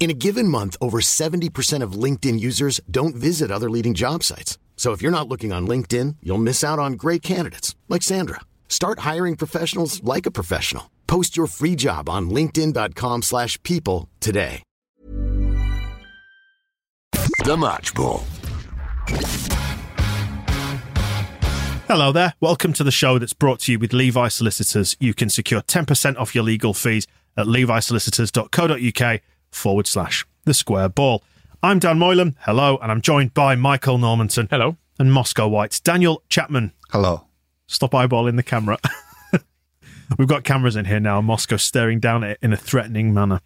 In a given month, over 70% of LinkedIn users don't visit other leading job sites. So if you're not looking on LinkedIn, you'll miss out on great candidates like Sandra. Start hiring professionals like a professional. Post your free job on linkedin.com/people slash people today. The Match Ball. Hello there. Welcome to the show that's brought to you with Levi Solicitors. You can secure 10% off your legal fees at levisolicitors.co.uk forward slash the square ball. I'm Dan Moylan. Hello. And I'm joined by Michael Normanton. Hello. And Moscow White. Daniel Chapman. Hello. Stop eyeballing the camera. We've got cameras in here now. Moscow staring down at it in a threatening manner.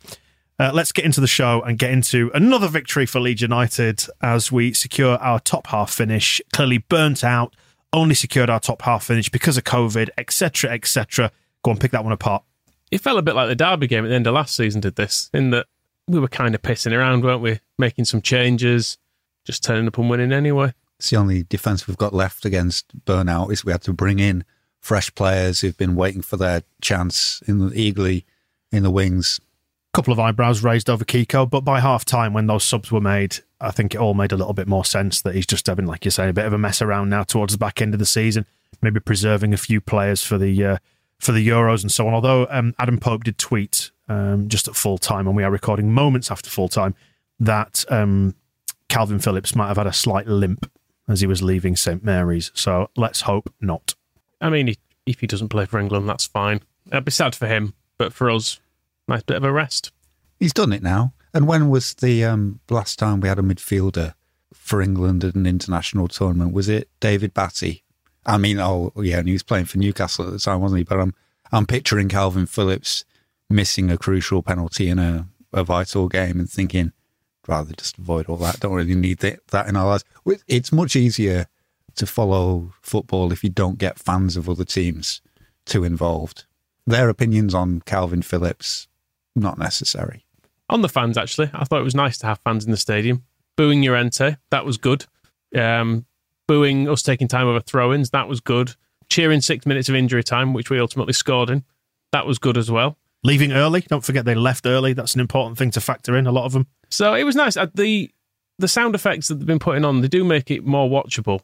Uh, let's get into the show and get into another victory for Leeds United as we secure our top half finish. Clearly burnt out, only secured our top half finish because of COVID, etc., etc. Go on, pick that one apart. It felt a bit like the Derby game at the end of last season did this, in that we were kind of pissing around, weren't we? Making some changes, just turning up and winning anyway. It's the only defence we've got left against burnout is we had to bring in fresh players who've been waiting for their chance in the, eagerly in the wings. A couple of eyebrows raised over Kiko, but by half time, when those subs were made, I think it all made a little bit more sense that he's just having, like you're saying, a bit of a mess around now towards the back end of the season, maybe preserving a few players for the uh, for the Euros and so on. Although um, Adam Pope did tweet um, just at full time, and we are recording moments after full time, that um, Calvin Phillips might have had a slight limp as he was leaving St Mary's. So let's hope not. I mean, if- if he doesn't play for England, that's fine. It'd be sad for him, but for us, nice bit of a rest. He's done it now. And when was the um, last time we had a midfielder for England at an international tournament? Was it David Batty? I mean, oh yeah, and he was playing for Newcastle at the time, wasn't he? But I'm I'm picturing Calvin Phillips missing a crucial penalty in a, a vital game and thinking, rather just avoid all that. Don't really need that, in our lives. It's much easier to follow football if you don't get fans of other teams too involved. Their opinions on Calvin Phillips not necessary. On the fans, actually, I thought it was nice to have fans in the stadium. Booing Llorente, that was good. Um, booing us taking time over throw ins, that was good. Cheering six minutes of injury time, which we ultimately scored in, that was good as well. Leaving early, don't forget they left early. That's an important thing to factor in. A lot of them. So it was nice. Uh, The the sound effects that they've been putting on, they do make it more watchable,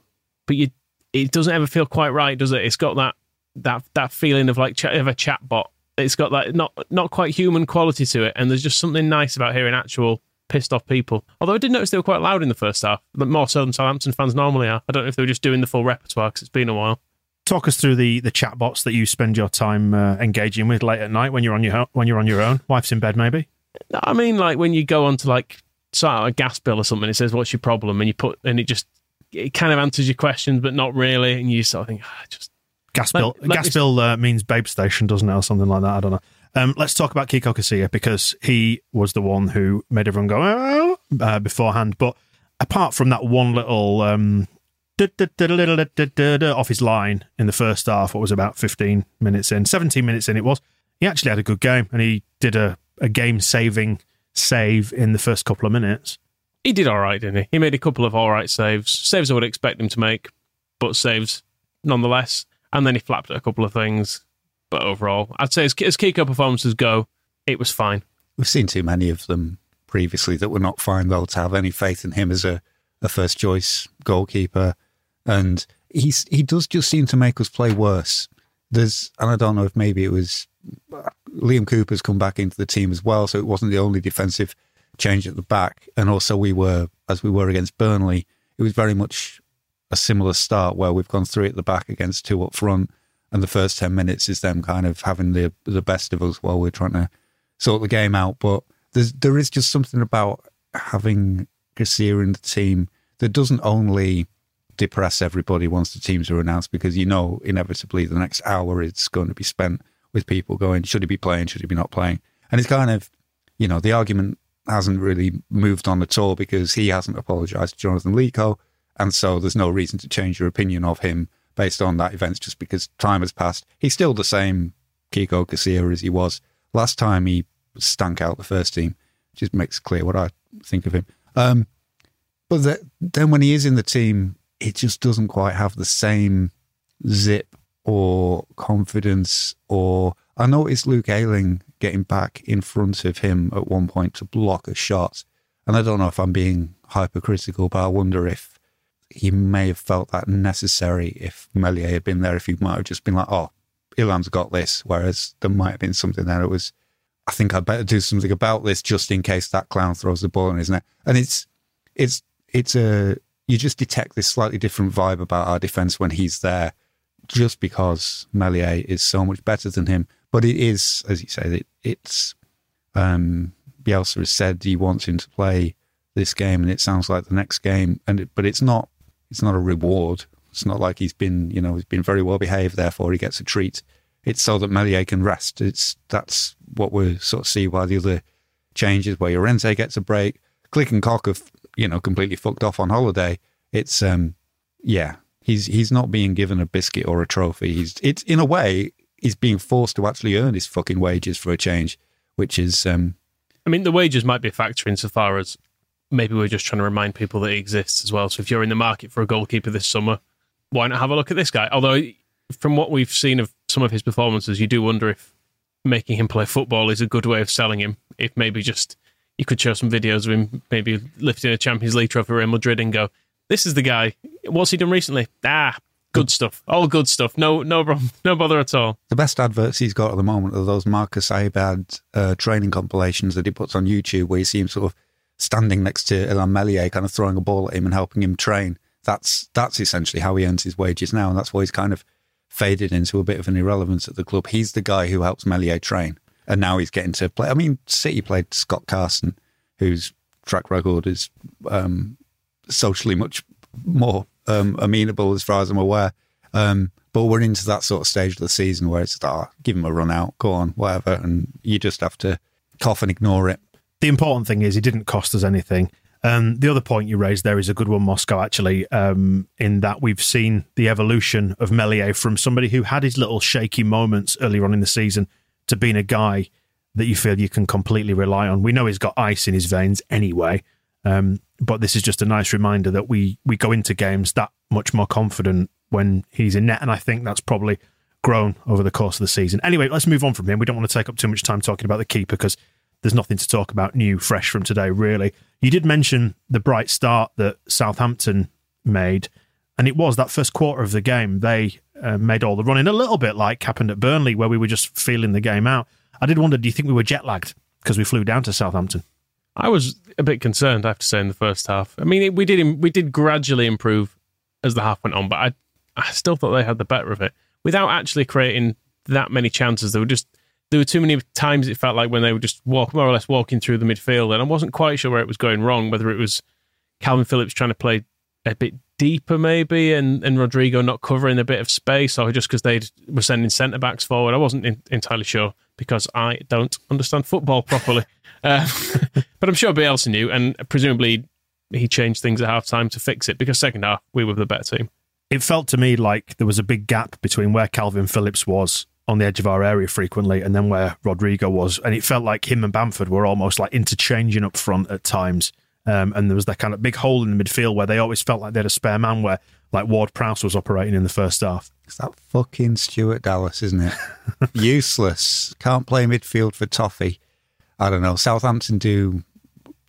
but you it doesn't ever feel quite right, does it? It's got that that that feeling of like of a chatbot. It's got that not not quite human quality to it, and there's just something nice about hearing actual pissed off people. Although I did notice they were quite loud in the first half, more so than Southampton fans normally are. I don't know if they were just doing the full repertoire because it's been a while. Talk us through the the chatbots that you spend your time uh, engaging with late at night when you're on your when you're on your own. Wife's in bed, maybe. I mean, like when you go on to like sort a gas bill or something, it says what's your problem, and you put and it just it kind of answers your questions, but not really, and you sort of think, ah, just Gas Let- bill. let gas me- bill uh, means babe station, doesn't it, or something like that? I don't know. Um, let's talk about Kiko Casilla because he was the one who made everyone go oh, uh, beforehand. But apart from that one little um, off his line in the first half, what was about 15 minutes in, 17 minutes in, it was. He actually had a good game and he did a, a game saving save in the first couple of minutes. he did all right, didn't he? He made a couple of all right saves, saves I would expect him to make, but saves nonetheless. And then he flapped at a couple of things, but overall, I'd say as, as Kiko performances go, it was fine. We've seen too many of them previously that were not fine, though, to have any faith in him as a, a first choice goalkeeper. And he's he does just seem to make us play worse. There's, and I don't know if maybe it was uh, Liam Cooper's come back into the team as well, so it wasn't the only defensive change at the back. And also, we were, as we were against Burnley, it was very much a similar start where we've gone three at the back against two up front. And the first 10 minutes is them kind of having the the best of us while we're trying to sort the game out. But there's there is just something about having Casilla in the team that doesn't only depress everybody once the teams are announced because you know inevitably the next hour is going to be spent with people going, should he be playing, should he be not playing? And it's kind of, you know, the argument hasn't really moved on at all because he hasn't apologised to Jonathan Leko. And so there's no reason to change your opinion of him based on that event just because time has passed. He's still the same Kiko Casilla as he was last time he stank out the first team. Which just makes clear what I think of him. Um, but the, then when he is in the team, it just doesn't quite have the same zip or confidence. Or I noticed Luke Ayling getting back in front of him at one point to block a shot. And I don't know if I'm being hypercritical, but I wonder if he may have felt that necessary if Meslier had been there, if he might have just been like, oh, Illan's got this. Whereas there might have been something there that was, I think I'd better do something about this just in case that clown throws the ball in his net. And it's, it's, it's a, you just detect this slightly different vibe about our defense when he's there just because Meslier is so much better than him. But it is, as you say, it, it's, um, Bielsa has said he wants him to play this game and it sounds like the next game. And, it, but it's not, it's not a reward. It's not like he's been, you know, he's been very well behaved, therefore he gets a treat. It's so that Meslier can rest. It's that's what we sort of see while the other changes where Llorente gets a break. Klich and Koch have, you know, completely fucked off on holiday. It's um yeah. He's he's not being given a biscuit or a trophy. He's it's in a way, he's being forced to actually earn his fucking wages for a change, which is um I mean the wages might be a factor insofar as maybe we're just trying to remind people that he exists as well. So if you're in the market for a goalkeeper this summer, why not have a look at this guy? Although, from what we've seen of some of his performances, you do wonder if making him play football is a good way of selling him. If maybe just you could show some videos of him maybe lifting a Champions League trophy for Madrid and go, "This is the guy." What's he done recently? Ah, good stuff. All good stuff. No, no, no bother at all. The best adverts he's got at the moment are those Marcos Abad uh, training compilations that he puts on YouTube, where you see him sort of standing next to Illan Meslier, kind of throwing a ball at him and helping him train that's that's essentially how he earns his wages now, and that's why he's kind of faded into a bit of an irrelevance at the club. He's the guy who helps Meslier train, and now he's getting to play. I mean, City played Scott Carson, whose track record is um, socially much more um, amenable, as far as I'm aware. Um, but we're into that sort of stage of the season where it's, oh, give him a run out, go on, whatever, and you just have to cough and ignore it. The important thing is he didn't cost us anything. Um, the other point you raised there is a good one, Moscow, actually, um, in that we've seen the evolution of Meslier from somebody who had his little shaky moments earlier on in the season to being a guy that you feel you can completely rely on. We know he's got ice in his veins anyway, um, but this is just a nice reminder that we, we go into games that much more confident when he's in net, and I think that's probably grown over the course of the season. Anyway, let's move on from him. We don't want to take up too much time talking about the keeper because there's nothing to talk about new, fresh from today, really. You did mention the bright start that Southampton made, and it was that first quarter of the game. They uh, made all the running, a little bit like happened at Burnley, where we were just feeling the game out. I did wonder, do you think we were jet lagged because we flew down to Southampton? I was a bit concerned, I have to say, in the first half. I mean, we did we did gradually improve as the half went on, but I I still thought they had the better of it without actually creating that many chances. There were just there were too many times it felt like when they were just walk more or less walking through the midfield, and I wasn't quite sure where it was going wrong. Whether it was Calvin Phillips trying to play a bit deeper, maybe, and, and Rodrigo not covering a bit of space, or just because they were sending centre backs forward. I wasn't in, entirely sure because I don't understand football properly. uh, but I'm sure Bielsa knew, and presumably he changed things at half time to fix it because second half we were the better team. It felt to me like there was a big gap between where Calvin Phillips was on the edge of our area frequently, and then where Rodrigo was, and it felt like him and Bamford were almost like interchanging up front at times. Um, and there was that kind of big hole in the midfield where they always felt like they had a spare man where like Ward Prowse was operating in the first half. It's that fucking Stuart Dallas, isn't it? Useless. Can't play midfield for Toffee. I don't know. Southampton do.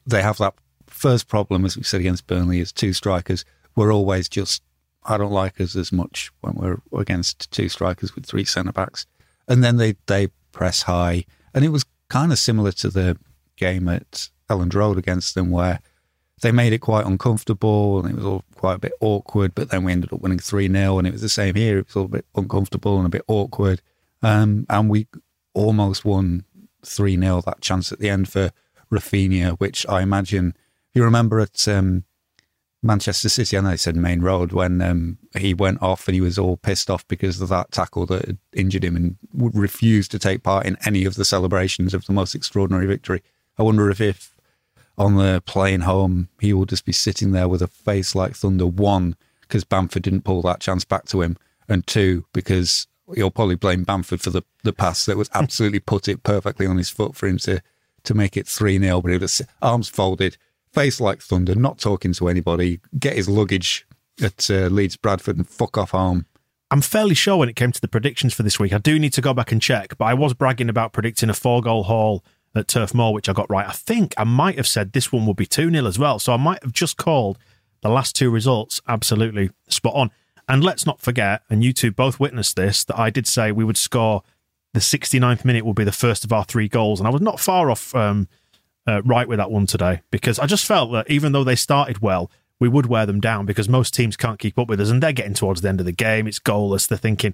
They have that first problem, as we said against Burnley, is two strikers. We're always just. I don't like us as much when we're against two strikers with three centre backs and then they they press high, and it was kind of similar to the game at Elland Road against them, where they made it quite uncomfortable and it was all quite a bit awkward. But then we ended up winning three 0 and it was the same here. It was all a bit uncomfortable and a bit awkward, um, and we almost won three 0 That chance at the end for Rafinha, which I imagine you remember at um, Manchester City. I know they said Main Road when um, he went off and he was all pissed off because of that tackle that had injured him and refused to take part in any of the celebrations of the most extraordinary victory. I wonder if, if on the plane home he will just be sitting there with a face like thunder. One, because Bamford didn't pull that chance back to him, and two, because he'll probably blame Bamford for the, the pass that was absolutely put it perfectly on his foot for him to, to make it 3 0. But he was arms folded, face like thunder, not talking to anybody, get his luggage at uh, Leeds Bradford and fuck off home. I'm fairly sure when it came to the predictions for this week, I do need to go back and check, but I was bragging about predicting a four goal haul at Turf Moor, which I got right. I think I might have said this one would be 2 0 as well. So I might have just called the last two results absolutely spot on. And let's not forget, and you two both witnessed this, that I did say we would score the 69th minute will be the first of our three goals. And I was not far off um, uh, right with that one today because I just felt that even though they started well, we would wear them down because most teams can't keep up with us and they're getting towards the end of the game. It's goalless. They're thinking,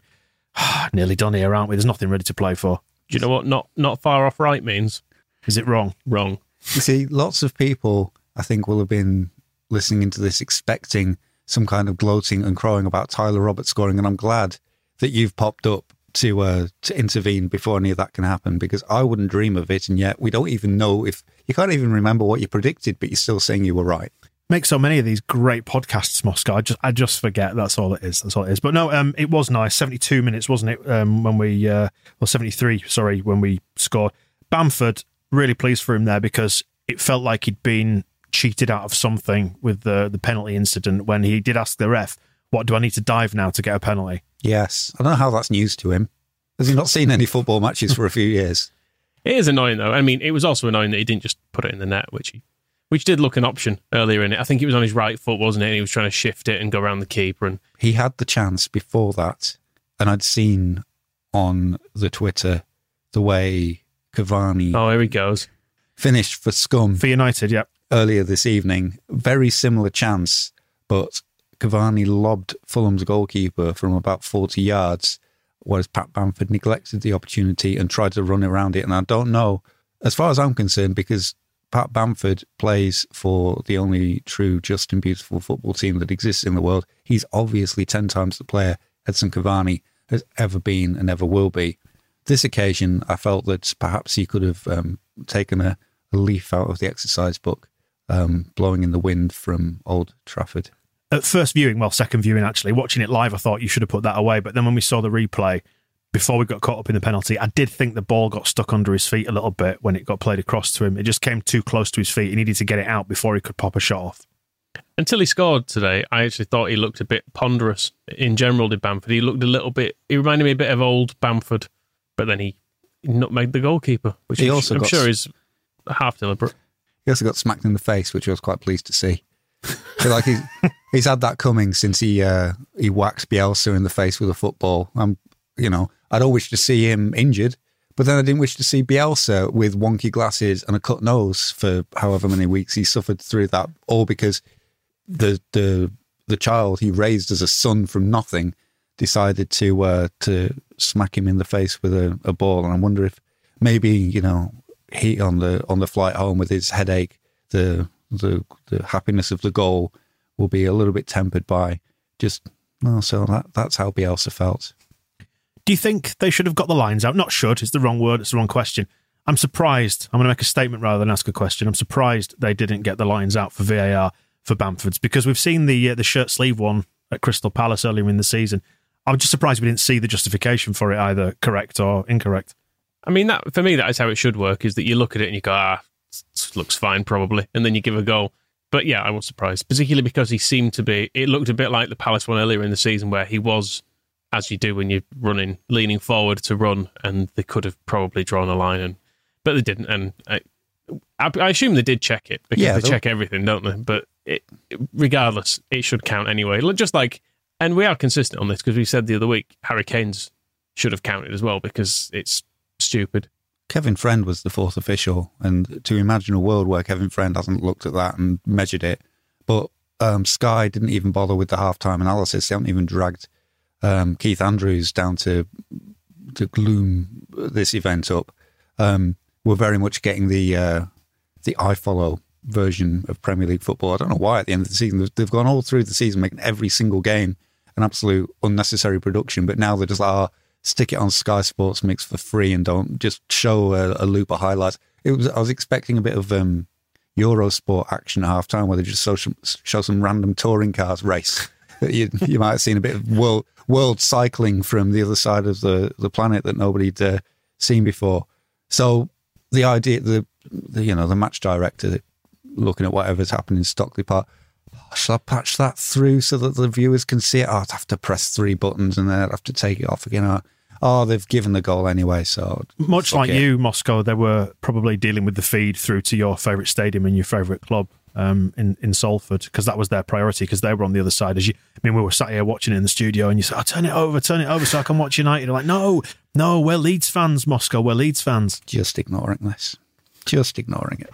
ah, nearly done here, aren't we? There's nothing ready to play for. Do you know what not not far off right means? Is it wrong? Wrong. You see, lots of people, I think, will have been listening into this expecting some kind of gloating and crowing about Tyler Roberts scoring, and I'm glad that you've popped up to uh, to intervene before any of that can happen because I wouldn't dream of it, and yet we don't even know if you can't even remember what you predicted, but you're still saying you were right. Make so many of these great podcasts, Moscow. I just I just forget. That's all it is. That's all it is. But no, um, it was nice. Seventy two minutes, wasn't it? Um, when we uh, well seventy three. Sorry, when we scored. Bamford really pleased for him there because it felt like he'd been cheated out of something with the the penalty incident when he did ask the ref, "What do I need to dive now to get a penalty?" Yes, I don't know how that's news to him. Has he not seen any football matches for a few years? It is annoying though. I mean, it was also annoying that he didn't just put it in the net, which he, which did look an option earlier in it. I think it was on his right foot, wasn't it? And he was trying to shift it and go around the keeper. And he had the chance before that, and I'd seen on the Twitter the way Cavani. Oh, here he goes. Finished for Scum for United. Yep. Earlier this evening, very similar chance, but Cavani lobbed Fulham's goalkeeper from about forty yards whereas Pat Bamford neglected the opportunity and tried to run around it. And I don't know, as far as I'm concerned, because Pat Bamford plays for the only true just and beautiful football team that exists in the world. He's obviously 10 times the player Edson Cavani has ever been and ever will be. This occasion, I felt that perhaps he could have um, taken a, a, leaf out of the exercise book, um, blowing in the wind from Old Trafford at first viewing, well, second viewing actually, watching it live, I thought you should have put that away. But then when we saw the replay, before we got caught up in the penalty, I did think the ball got stuck under his feet a little bit when it got played across to him. It just came too close to his feet. He needed to get it out before he could pop a shot off. Until he scored today, I actually thought he looked a bit ponderous. In general, did Bamford? He looked a little bit. He reminded me a bit of old Bamford, but then he nutmegged the goalkeeper, which he also I'm got, sure is half deliberate. He also got smacked in the face, which I was quite pleased to see. feel like he's he's had that coming since he uh, he whacked Bielsa in the face with a football. I'm, you know, I don't wish to see him injured, but then I didn't wish to see Bielsa with wonky glasses and a cut nose for however many weeks he suffered through that, all because the the the child he raised as a son from nothing decided to uh, to smack him in the face with a, a ball. And I wonder if maybe you know he on the on the flight home with his headache, the the the happiness of the goal will be a little bit tempered by just well, so that that's how Bielsa felt. Do you think they should have got the lines out? Not should, it's the wrong word, it's the wrong question. I'm surprised. I'm going to make a statement rather than ask a question. I'm surprised they didn't get the lines out for VAR for Bamford's because we've seen the uh, the shirt sleeve one at Crystal Palace earlier in the season. I'm just surprised we didn't see the justification for it either correct or incorrect. I mean, that for me, that is how it should work: is that you look at it and you go, ah, looks fine probably, and then you give a goal. But yeah, I was surprised, particularly because he seemed to be. It looked a bit like the Palace one earlier in the season, where he was, as you do when you're running, leaning forward to run, and they could have probably drawn a line, and but they didn't. And I, I, assume they did check it because yeah, they check everything, don't they? But it, regardless, it should count anyway. Just like, and we are consistent on this because we said the other week Harry Kane's should have counted as well because it's stupid. Kevin Friend was the fourth official, and to imagine a world where Kevin Friend hasn't looked at that and measured it, but um, Sky didn't even bother with the halftime analysis. They haven't even dragged um, Keith Andrews down to to gloom this event up. Um, we're very much getting the uh, the iFollow version of Premier League football. I don't know why. At the end of the season, they've gone all through the season making every single game an absolute unnecessary production. But now they're just like, oh, stick it on Sky Sports Mix for free and don't just show a, a loop of highlights. It was. I was expecting a bit of um, Eurosport action at half time where they just show some, show some random touring cars race. you, you might have seen a bit of world world cycling from the other side of the, the planet that nobody'd uh, seen before. So the idea, the, the you know the match director looking at whatever's happening in Stockley Park. "Oh, Shall I patch that through so that the viewers can see it? Oh, I'd have to press three buttons and then I'd have to take it off again. Oh, oh they've given the goal anyway. So Much like it. you, Moscow, they were probably dealing with the feed through to your favourite stadium and your favourite club um, in in Salford because that was their priority because they were on the other side. As you, I mean, we were sat here watching it in the studio, and you said, "Oh, turn it over, turn it over, so I can watch United." You're like, "No, no, we're Leeds fans, Moscow. We're Leeds fans." Just ignoring this. Just ignoring it.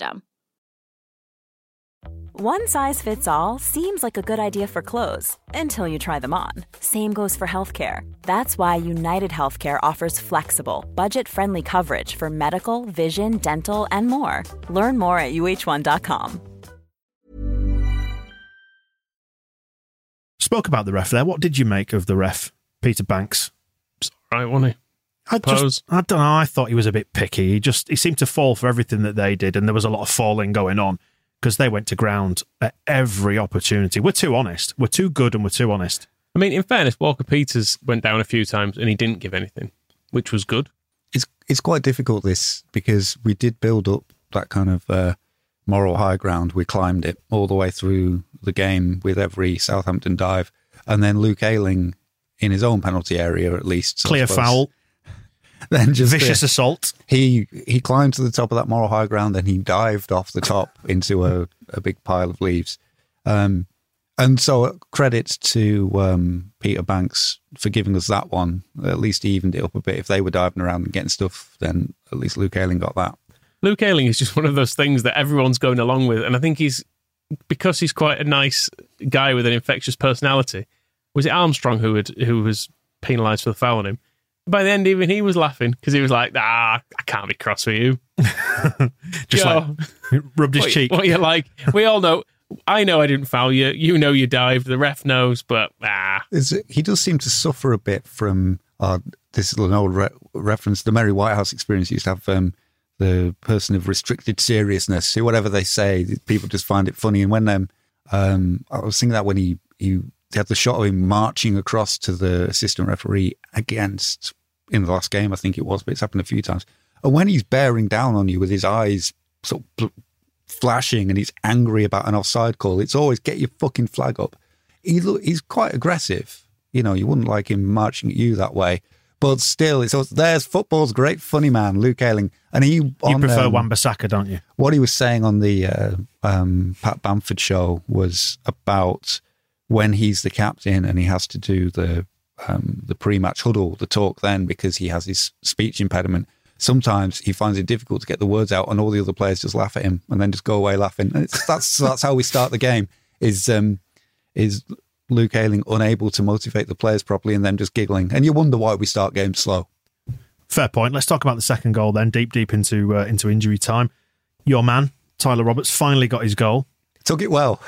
One size fits all seems like a good idea for clothes until you try them on. Same goes for healthcare. That's why United Healthcare offers flexible, budget friendly coverage for medical, vision, dental, and more. Learn more at uh1.com. Spoke about the ref there. What did you make of the ref, Peter Bankes? Right, wasn't he? I Suppose. just, I don't know. I thought he was a bit picky. He just, he seemed to fall for everything that they did, and there was a lot of falling going on because they went to ground at every opportunity. We're too honest. We're too good, and we're too honest. I mean, in fairness, Walker Peters went down a few times and he didn't give anything, which was good. It's it's quite difficult this because we did build up that kind of uh, moral high ground. We climbed it all the way through the game with every Southampton dive, and then Luke Ayling in his own penalty area at least. Clear suppose. foul, Then just vicious uh, assault. he he climbed to the top of that moral high ground and he dived off the top into a, a big pile of leaves. Um, and so credit to um, Peter Bankes for giving us that one. At least he evened it up a bit. If they were diving around and getting stuff, then at least Luke Ayling got that. Luke Ayling is just one of those things that everyone's going along with, and I think he's because he's quite a nice guy with an infectious personality. Was it Armstrong who had who was penalised for the foul on him? By the end, even he was laughing because he was like, "Ah, I can't be cross with you." Just Yo, like rubbed his what, cheek. What you like? We all know. I know I didn't foul you. You know you dived. The ref knows, but ah, Is he does seem to suffer a bit from uh, this is an old re- reference. The Mary Whitehouse experience used to have um, the person of restricted seriousness. Who, whatever they say, people just find it funny. And when um, um, I was thinking that when he he had the shot of him marching across to the assistant referee against in the last game, I think it was, but it's happened a few times. And when he's bearing down on you with his eyes sort of bl- flashing and he's angry about an offside call, it's always get your fucking flag up. He look, he's quite aggressive. You know, you wouldn't like him marching at you that way. But still, it's there's football's great funny man, Luke Ayling. And he You on, prefer um, Wan-Bissaka, don't you? what he was saying on the uh, um, Pat Bamford show was about when he's the captain and he has to do the um, the pre-match huddle, the talk then because he has his speech impediment. Sometimes he finds it difficult to get the words out, and all the other players just laugh at him and then just go away laughing. And it's, that's that's how we start the game. Is um, is Luke Ayling unable to motivate the players properly and then just giggling, and you wonder why we start games slow. Fair point. Let's talk about the second goal then, deep, deep into uh, into injury time. Your man, Tyler Roberts, finally got his goal. Took it well.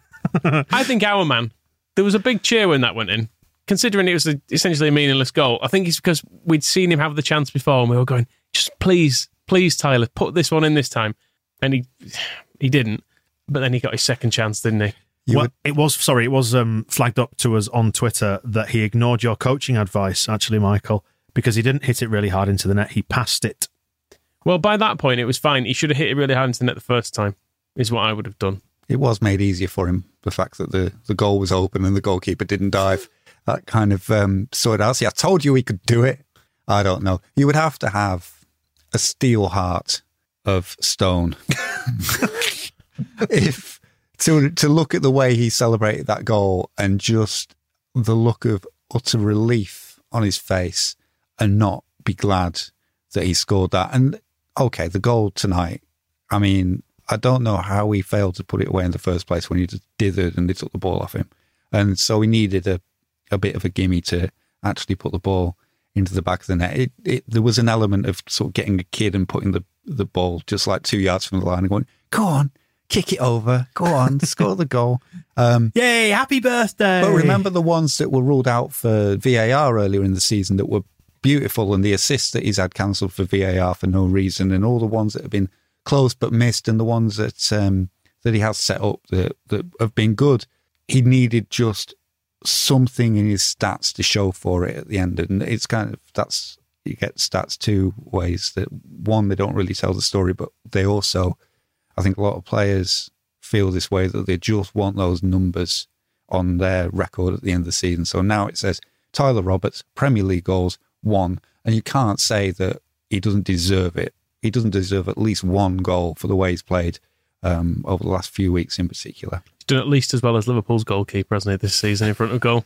I think our man. There was a big cheer when that went in. Considering it was a, essentially a meaningless goal, I think it's because we'd seen him have the chance before, and we were going, "Just please, please, Tyler, put this one in this time." And he he didn't, but then he got his second chance, didn't he? well, it was sorry, it was um, flagged up to us on Twitter that he ignored your coaching advice, actually, Michael, because he didn't hit it really hard into the net. He passed it. Well, by that point, it was fine. He should have hit it really hard into the net the first time. Is what I would have done. It was made easier for him the fact that the, the goal was open and the goalkeeper didn't dive. That kind of um. See, I told you he could do it. I don't know. You would have to have a steel heart of stone if to to look at the way he celebrated that goal and just the look of utter relief on his face and not be glad that he scored that. And okay, the goal tonight. I mean, I don't know how he failed to put it away in the first place when he just dithered and they took the ball off him. And so he needed a, a bit of a gimme to actually put the ball into the back of the net. It, it, there was an element of sort of getting a kid and putting the, the ball just like two yards from the line and going, go on, kick it over, go on, score the goal. Um, Yay, happy birthday. but remember the ones that were ruled out for VAR earlier in the season that were beautiful and the assists that he's had cancelled for VAR for no reason and all the ones that have been close but missed and the ones that um, that he has set up that, that have been good. He needed just something in his stats to show for it at the end. And it's kind of that's you get stats two ways that one, they don't really tell the story, but they also I think a lot of players feel this way that they just want those numbers on their record at the end of the season. So now it says Tyler Roberts, Premier League goals, one. And you can't say that he doesn't deserve it. He doesn't deserve at least one goal for the way he's played um, over the last few weeks in particular. He's done at least as well as Liverpool's goalkeeper, hasn't he, this season in front of goal?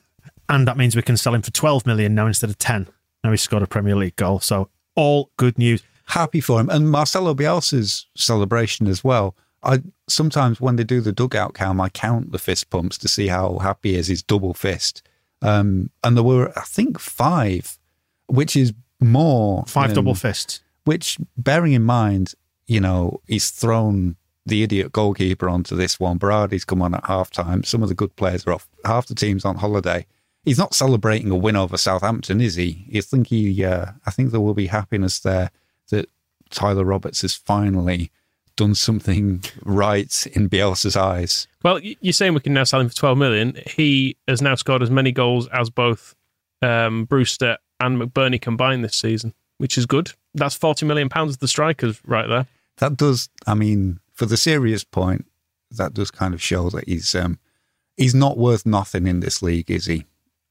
And that means we can sell him for 12 million now instead of 10. Now he's scored a Premier League goal. So all good news. Happy for him. And Marcelo Bielsa's celebration as well. I sometimes when they do the dugout cam, I count the fist pumps to see how happy he is. His double fist, um, and there were I think five, which is more Five than- double fists. Which, bearing in mind, you know, he's thrown the idiot goalkeeper onto this one. Berardi's come on at half time. Some of the good players are off. Half the team's on holiday. He's not celebrating a win over Southampton, is he? You think he? Uh, I think there will be happiness there that Tyler Roberts has finally done something right in Bielsa's eyes. Well, you're saying we can now sell him for 12 million. He has now scored as many goals as both um, Brewster and McBurnie combined this season, which is good. That's 40 million pounds of the strikers right there. That does. I mean, for the serious point, that does kind of show that he's um, he's not worth nothing in this league, is he?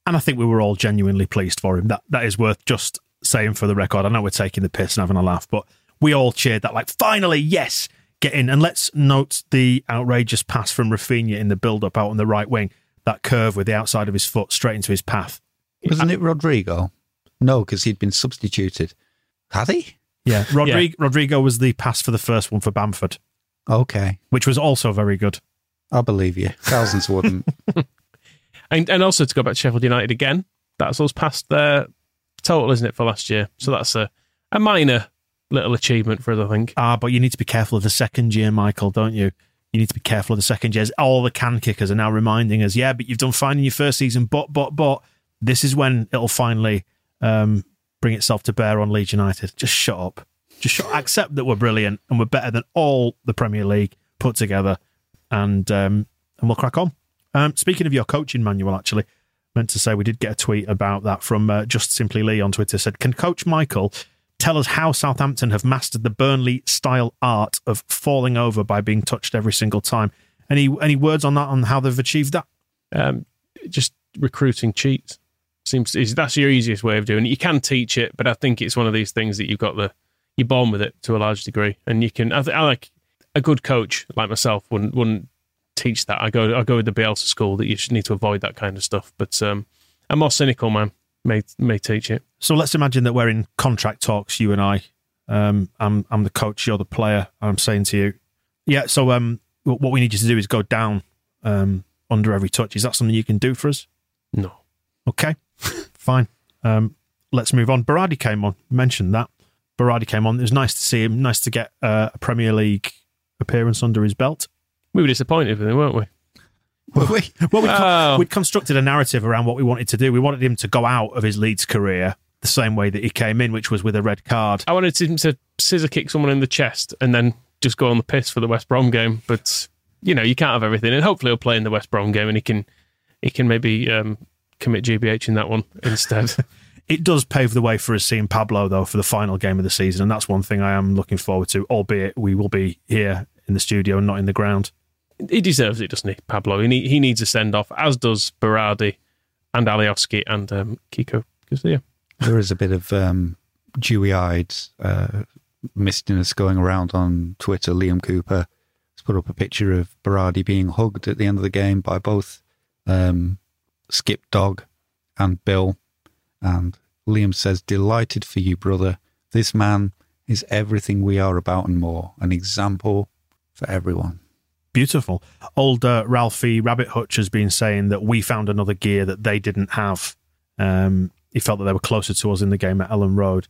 And I think we were all genuinely pleased for him. That That is worth just saying for the record. I know we're taking the piss and having a laugh, but we all cheered that, like, finally, yes, get in. And let's note the outrageous pass from Rafinha in the build up out on the right wing. That curve with the outside of his foot straight into his path. Wasn't it Rodrigo? No, because he'd been substituted. Had he? Yeah, Rodrigo, Rodrigo was the pass for the first one for Bamford, Okay, which was also very good. I believe you. Thousands wouldn't. And, and also to go back to Sheffield United again, that's us past their total, isn't it, for last year? So that's a, a minor little achievement for us, I think. Ah, but you need to be careful of the second year, Michael, don't you? You need to be careful of the second years. All the can kickers are now reminding us, yeah, but you've done fine in your first season, but, but, but, this is when it'll finally um, bring itself to bear on Leeds United. Just shut up. Just shut, accept that we're brilliant and we're better than all the Premier League put together, and um, and we'll crack on. Um, speaking of your coaching manual, actually, meant to say we did get a tweet about that from uh, Just Simply Lee on Twitter. Said, "Can Coach Michael tell us how Southampton have mastered the Burnley style art of falling over by being touched every single time? Any any words on that on how they've achieved that? Um, just recruiting cheats seems is that's your easiest way of doing it. You can teach it, but I think it's one of these things that you've got the you're born with it to a large degree, and you can. I, th- I like a good coach like myself wouldn't wouldn't teach that. I go I go with the Bielsa school that you should need to avoid that kind of stuff. But um, a more cynical man may may teach it. So let's imagine that we're in contract talks, you and I. Um, I'm I'm the coach, you're the player. and I'm saying to you, yeah. So um, what what we need you to do is go down um under every touch. Is that something you can do for us? No. Okay, fine. Um, let's move on. Berardi came on. Mentioned that. Berardi came on. It was nice to see him. Nice to get uh, a Premier League appearance under his belt. We were disappointed with him, weren't we? Were we? Well, we'd, Oh. we'd constructed a narrative around what we wanted to do. We wanted him to go out of his Leeds career the same way that he came in, which was with a red card. I wanted him to scissor kick someone in the chest and then just go on the piss for the West Brom game. But you know, you can't have everything, and hopefully he'll play in the West Brom game, and he can he can maybe um, commit GBH in that one instead. It does pave the way for us seeing Pablo, though, for the final game of the season. And that's one thing I am looking forward to, albeit we will be here in the studio and not in the ground. he deserves it, doesn't he, Pablo? He, need, he needs a send off, as does Berardi and Alioski and um, Kiko Casilla. There is a bit of um, dewy-eyed uh, mistiness going around on Twitter. Liam Cooper has put up a picture of Berardi being hugged at the end of the game by both um, Skip Dog and Bill. And Liam says, "Delighted for you, brother. This man is everything we are about and more. An example for everyone." Beautiful. Old uh, Ralphie Rabbit Hutch has been saying that we found another gear that they didn't have. Um, he felt that they were closer to us in the game at Elland Road.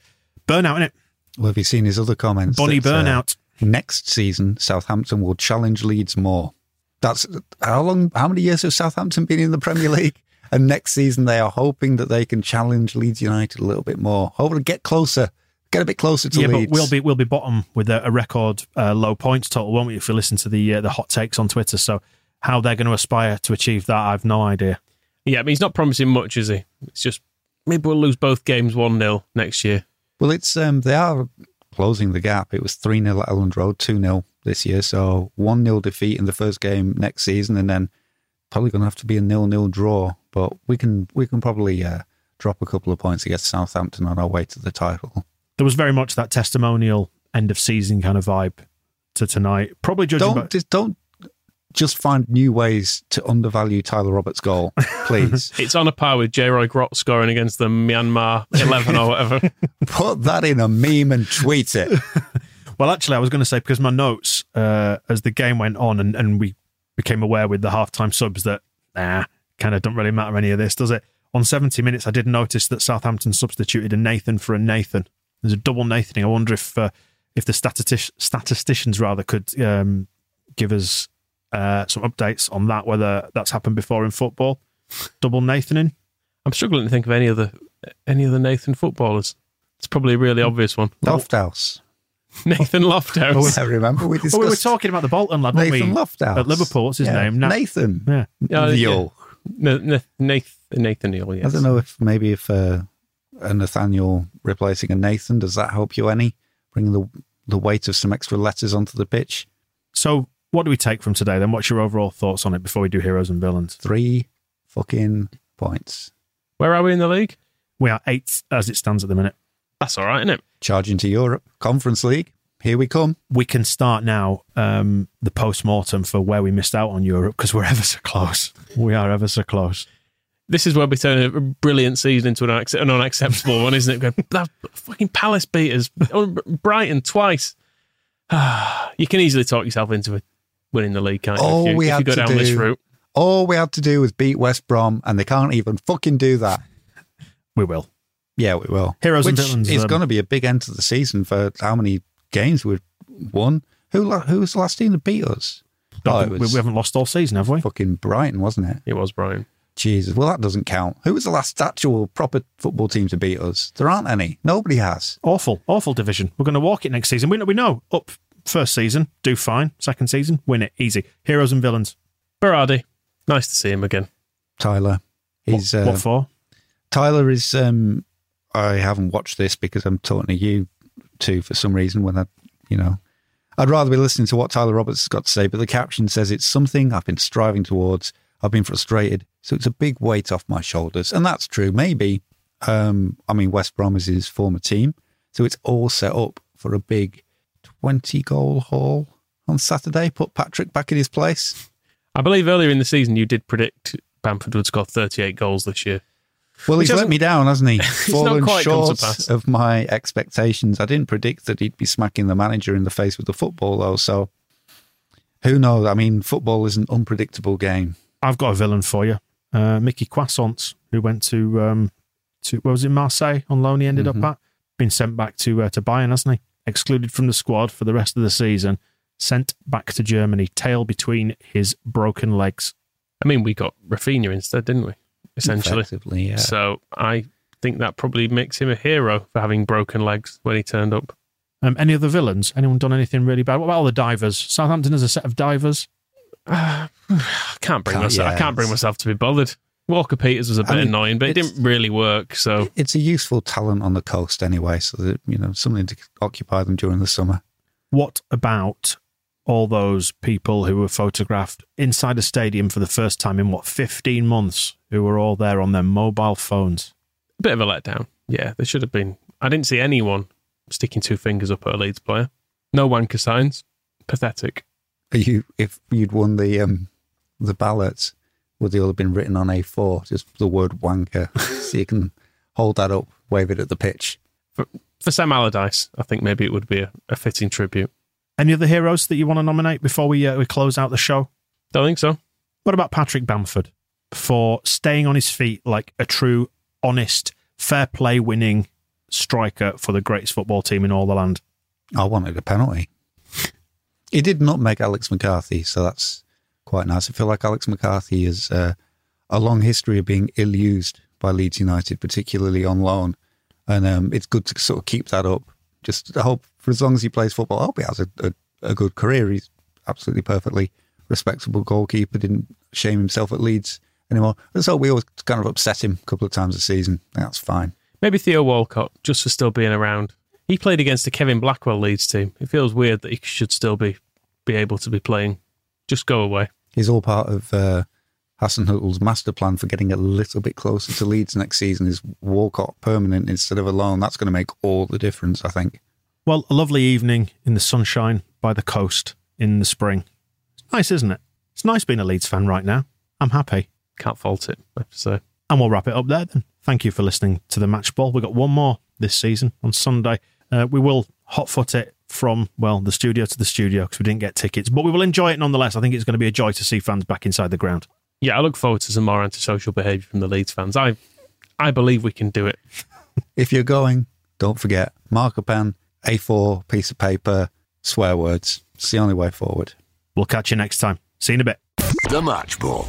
Burnout, innit? Well, have you seen his other comments? Bonnie that, uh, Burnout. next season, Southampton will challenge Leeds more. That's how long? How many years has Southampton been in the Premier League? And next season, they are hoping that they can challenge Leeds United a little bit more. Hopefully, get closer, get a bit closer to yeah, Leeds. but we'll be we'll be bottom with a, a record uh, low points total, won't we? If you listen to the uh, the hot takes on Twitter, so how they're going to aspire to achieve that, I've no idea. Yeah, I mean, he's not promising much, is he? It's just maybe we'll lose both games 1 0 next year. Well, it's um, they are closing the gap. It was three 0 at Elland Road, two 0 this year. So one 0 defeat in the first game next season, and then probably going to have to be a nil nil draw. But we can we can probably uh, drop a couple of points against Southampton on our way to the title. There was very much that testimonial end of season kind of vibe to tonight. Probably judging Don't by just don't just find new ways to undervalue Tyler Roberts' goal, please. It's on a par with Jay-Roy Grot scoring against the Myanmar 11 or whatever. Put that in a meme and tweet it. Well, actually, I was going to say because my notes uh, as the game went on and, and we became aware with the halftime subs that nah, kind of don't really matter any of this, does it? On 70 minutes, I did notice that Southampton substituted a Nathan for a Nathan. There's a double Nathaning. I wonder if uh, if the statistic, statisticians rather could um, give us uh, some updates on that, whether that's happened before in football. Double Nathaning. I'm struggling to think of any other any other Nathan footballers. It's probably a really obvious one. Lofthouse. Nathan Lofthouse. I remember we discussed Well, we were talking about the Bolton lad, weren't Nathan we? Lofthouse At Liverpool, what's his Yeah, name? Na- Nathan. Yeah. Yeah, yeah. Neil. N- N- Nathan, Nathan Neal, yes. I don't know if maybe if uh, a Nathaniel replacing a Nathan does that help you any? Bringing the the weight of some extra letters onto the pitch. So, what do we take from today then? What's your overall thoughts on it before we do heroes and villains? Three fucking points. Where are we in the league? We are eighth as it stands at the minute. That's all right, isn't it? Charging to Europe Conference League. Here we come. We can start now um, the post mortem for where we missed out on Europe because we're ever so close. We are ever so close. This is where we turn a brilliant season into an, unac- an unacceptable one, isn't it? Going, that fucking Palace beaters, Oh, Brighton twice. you can easily talk yourself into it, winning the league, can't you? All if you, we if you had go to down do, this route. all we had to do was beat West Brom, and they can't even fucking do that. We will. Yeah, we will. Heroes and Which villains, is um, going to be a big end to the season for how many games we've won. Who who was the last team that beat us? Don't Oh, we, was we haven't lost all season, have we? fucking Brighton, wasn't it? It was Brighton. Jesus, well that doesn't count. Who was the last actual proper football team to beat us? There aren't any. Nobody has. Awful, awful division. We're going to walk it next season. We know, we know. Up first season, do fine. Second season, win it. Easy. Heroes and villains. Berardi, nice to see him again. Tyler, he's what, uh, what for? Tyler is. Um, I haven't watched this because I'm talking to you two for some reason. When I, you know, I'd rather be listening to what Tyler Roberts has got to say. But the caption says it's something I've been striving towards. I've been frustrated, so it's a big weight off my shoulders, and that's true. Maybe, um, I mean, West Brom is his former team, so it's all set up for a big twenty goal haul on Saturday. Put Patrick back in his place. I believe earlier in the season you did predict Bamford would score 38 goals this year. Well, Which he's let me down, hasn't he? not Fallen quite come to short pass. of my expectations. I didn't predict that he'd be smacking the manager in the face with the football, though. So who knows? I mean, football is an unpredictable game. I've got a villain for you. Uh, Mickey Croissant, who went to um, to, where was it, Marseille on loan he ended Mhm. up at? Been sent back to uh, to Bayern, hasn't he? Excluded from the squad for the rest of the season. Sent back to Germany, tail between his broken legs. I mean, we got Rafinha instead, didn't we? Essentially. Effectively, yeah. So I think that probably makes him a hero for having broken legs when he turned up. Um, any other villains? Anyone done anything really bad? What about all the divers? Southampton has a set of divers. I can't bring Can't- myself. I can't bring myself to be bothered. Walker-Peters was a bit mean, annoying, but it didn't really work. So It's a useful talent on the coast anyway, so that, you know, something to occupy them during the summer. What about all those people who were photographed inside a stadium for the first time in what, 15 months, who were all there on their mobile phones? a bit of a letdown. Yeah, there should have been. I didn't see anyone sticking two fingers up at a Leeds player. No wanker signs. Pathetic. Are you, if you'd won the um, the ballots, would they all have been written on A4? Just the word wanker, so you can hold that up, wave it at the pitch. For, for Sam Allardyce, I think maybe it would be a, a fitting tribute. Any other heroes that you want to nominate before we uh, we close out the show? Don't think so. What about Patrick Bamford for staying on his feet like a true, honest, fair play winning striker for the greatest football team in all the land? I wanted a penalty. he did not make Alex McCarthy, so that's quite nice. I feel like Alex McCarthy has uh, a long history of being ill used by Leeds United, particularly on loan, and um, it's good to sort of keep that up. Just I hope for as long as he plays football, I hope he has a, a, a good career. He's absolutely perfectly respectable goalkeeper. Didn't shame himself at Leeds anymore. And so we always kind of upset him a couple of times a season. That's fine. Maybe Theo Walcott, just for still being around. He played against the Kevin Blackwell Leeds team. It feels weird that he should still be be able to be playing. Just go away. He's all part of uh, Hasenhüttl's master plan for getting a little bit closer to Leeds next season. Is Walcott permanent instead of a loan? That's going to make all the difference, I think. Well, a lovely evening in the sunshine by the coast in the spring. It's nice, isn't it? It's nice being a Leeds fan right now. I'm happy. Can't fault it, I have to say. And we'll wrap it up there then. Thank you for listening to the match ball. We've got one more this season on Sunday. Uh, we will hotfoot it from, well, the studio to the studio because we didn't get tickets, but we will enjoy it nonetheless. I think it's going to be a joy to see fans back inside the ground. Yeah, I look forward to some more antisocial behaviour from the Leeds fans. I I believe we can do it. If you're going, don't forget marker pen, A4 piece of paper, swear words. It's the only way forward. We'll catch you next time. See you in a bit. The Match Ball.